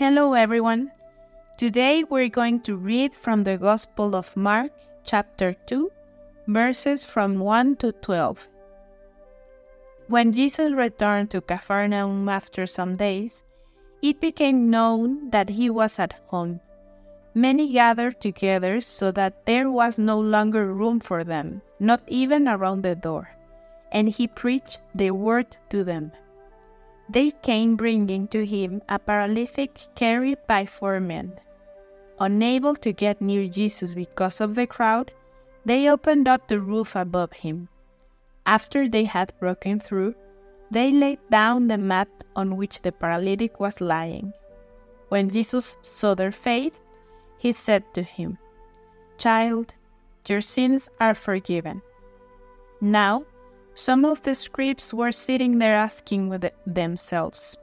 Hello, everyone. Today we're going to read from the Gospel of Mark, chapter 2, verses from 1 to 12. When Jesus returned to Capernaum after some days, it became known that he was at home. Many gathered together so that there was no longer room for them, not even around the door, and he preached the word to them. They came bringing to him a paralytic carried by four men. Unable to get near Jesus because of the crowd, they opened up the roof above him. After they had broken through, they laid down the mat on which the paralytic was lying. When Jesus saw their faith, he said to him, Child, your sins are forgiven. Now, some of the scribes were sitting there asking themselves,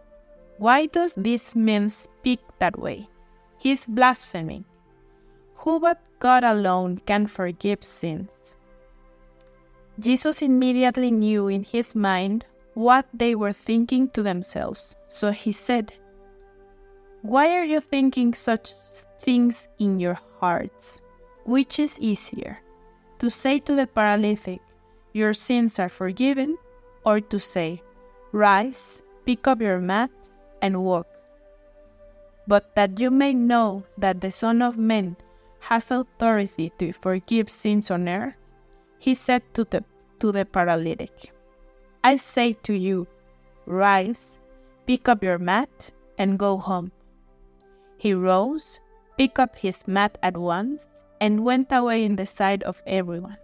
Why does this man speak that way? He is blaspheming. Who but God alone can forgive sins? Jesus immediately knew in his mind what they were thinking to themselves, so he said, Why are you thinking such things in your hearts? Which is easier, to say to the paralytic, your sins are forgiven, or to say, Rise, pick up your mat, and walk. But that you may know that the Son of Man has authority to forgive sins on earth, he said to the, to the paralytic, I say to you, Rise, pick up your mat, and go home. He rose, picked up his mat at once, and went away in the sight of everyone.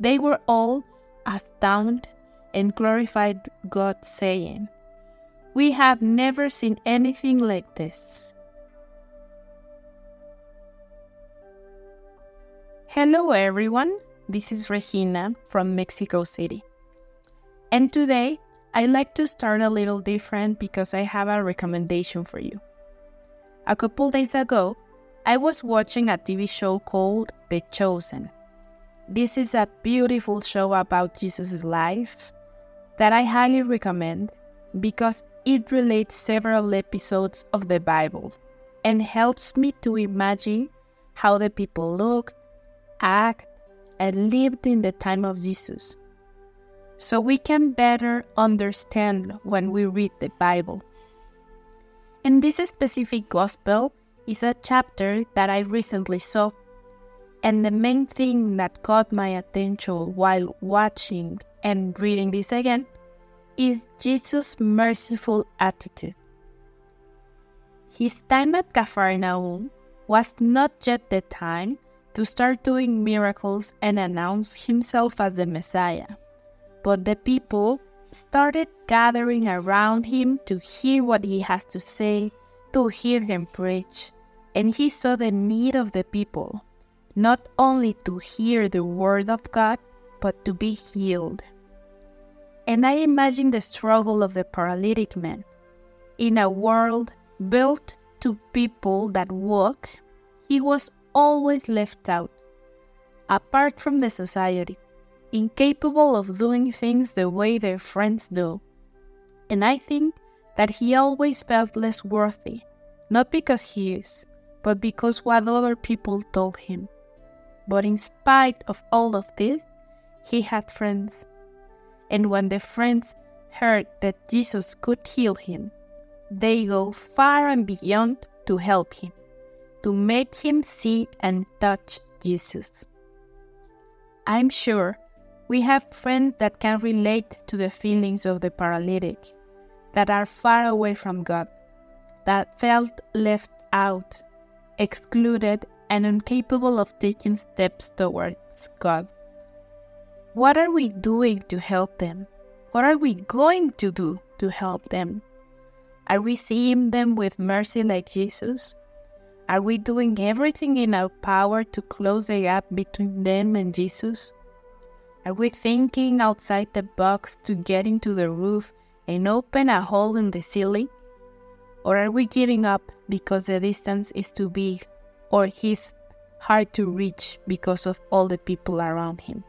They were all astounded and glorified God, saying, We have never seen anything like this. Hello, everyone. This is Regina from Mexico City. And today, I'd like to start a little different because I have a recommendation for you. A couple days ago, I was watching a TV show called The Chosen. This is a beautiful show about Jesus' life that I highly recommend because it relates several episodes of the Bible and helps me to imagine how the people looked, acted, and lived in the time of Jesus. So we can better understand when we read the Bible. And this specific gospel is a chapter that I recently saw and the main thing that caught my attention while watching and reading this again is Jesus' merciful attitude. His time at Capernaum was not yet the time to start doing miracles and announce himself as the Messiah, but the people started gathering around him to hear what he has to say, to hear him preach, and he saw the need of the people not only to hear the word of God, but to be healed. And I imagine the struggle of the paralytic man in a world built to people that walk, he was always left out, apart from the society, incapable of doing things the way their friends do. And I think that he always felt less worthy, not because he is, but because what other people told him. But in spite of all of this, he had friends. And when the friends heard that Jesus could heal him, they go far and beyond to help him, to make him see and touch Jesus. I'm sure we have friends that can relate to the feelings of the paralytic, that are far away from God, that felt left out, excluded, and incapable of taking steps towards God. What are we doing to help them? What are we going to do to help them? Are we seeing them with mercy like Jesus? Are we doing everything in our power to close the gap between them and Jesus? Are we thinking outside the box to get into the roof and open a hole in the ceiling? Or are we giving up because the distance is too big or he's hard to reach because of all the people around him.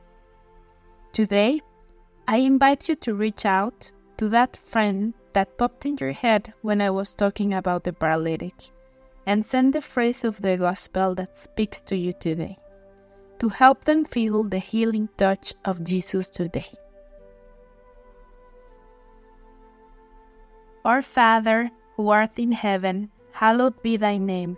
Today, I invite you to reach out to that friend that popped in your head when I was talking about the paralytic, and send the phrase of the gospel that speaks to you today to help them feel the healing touch of Jesus today. Our Father, who art in heaven, hallowed be thy name.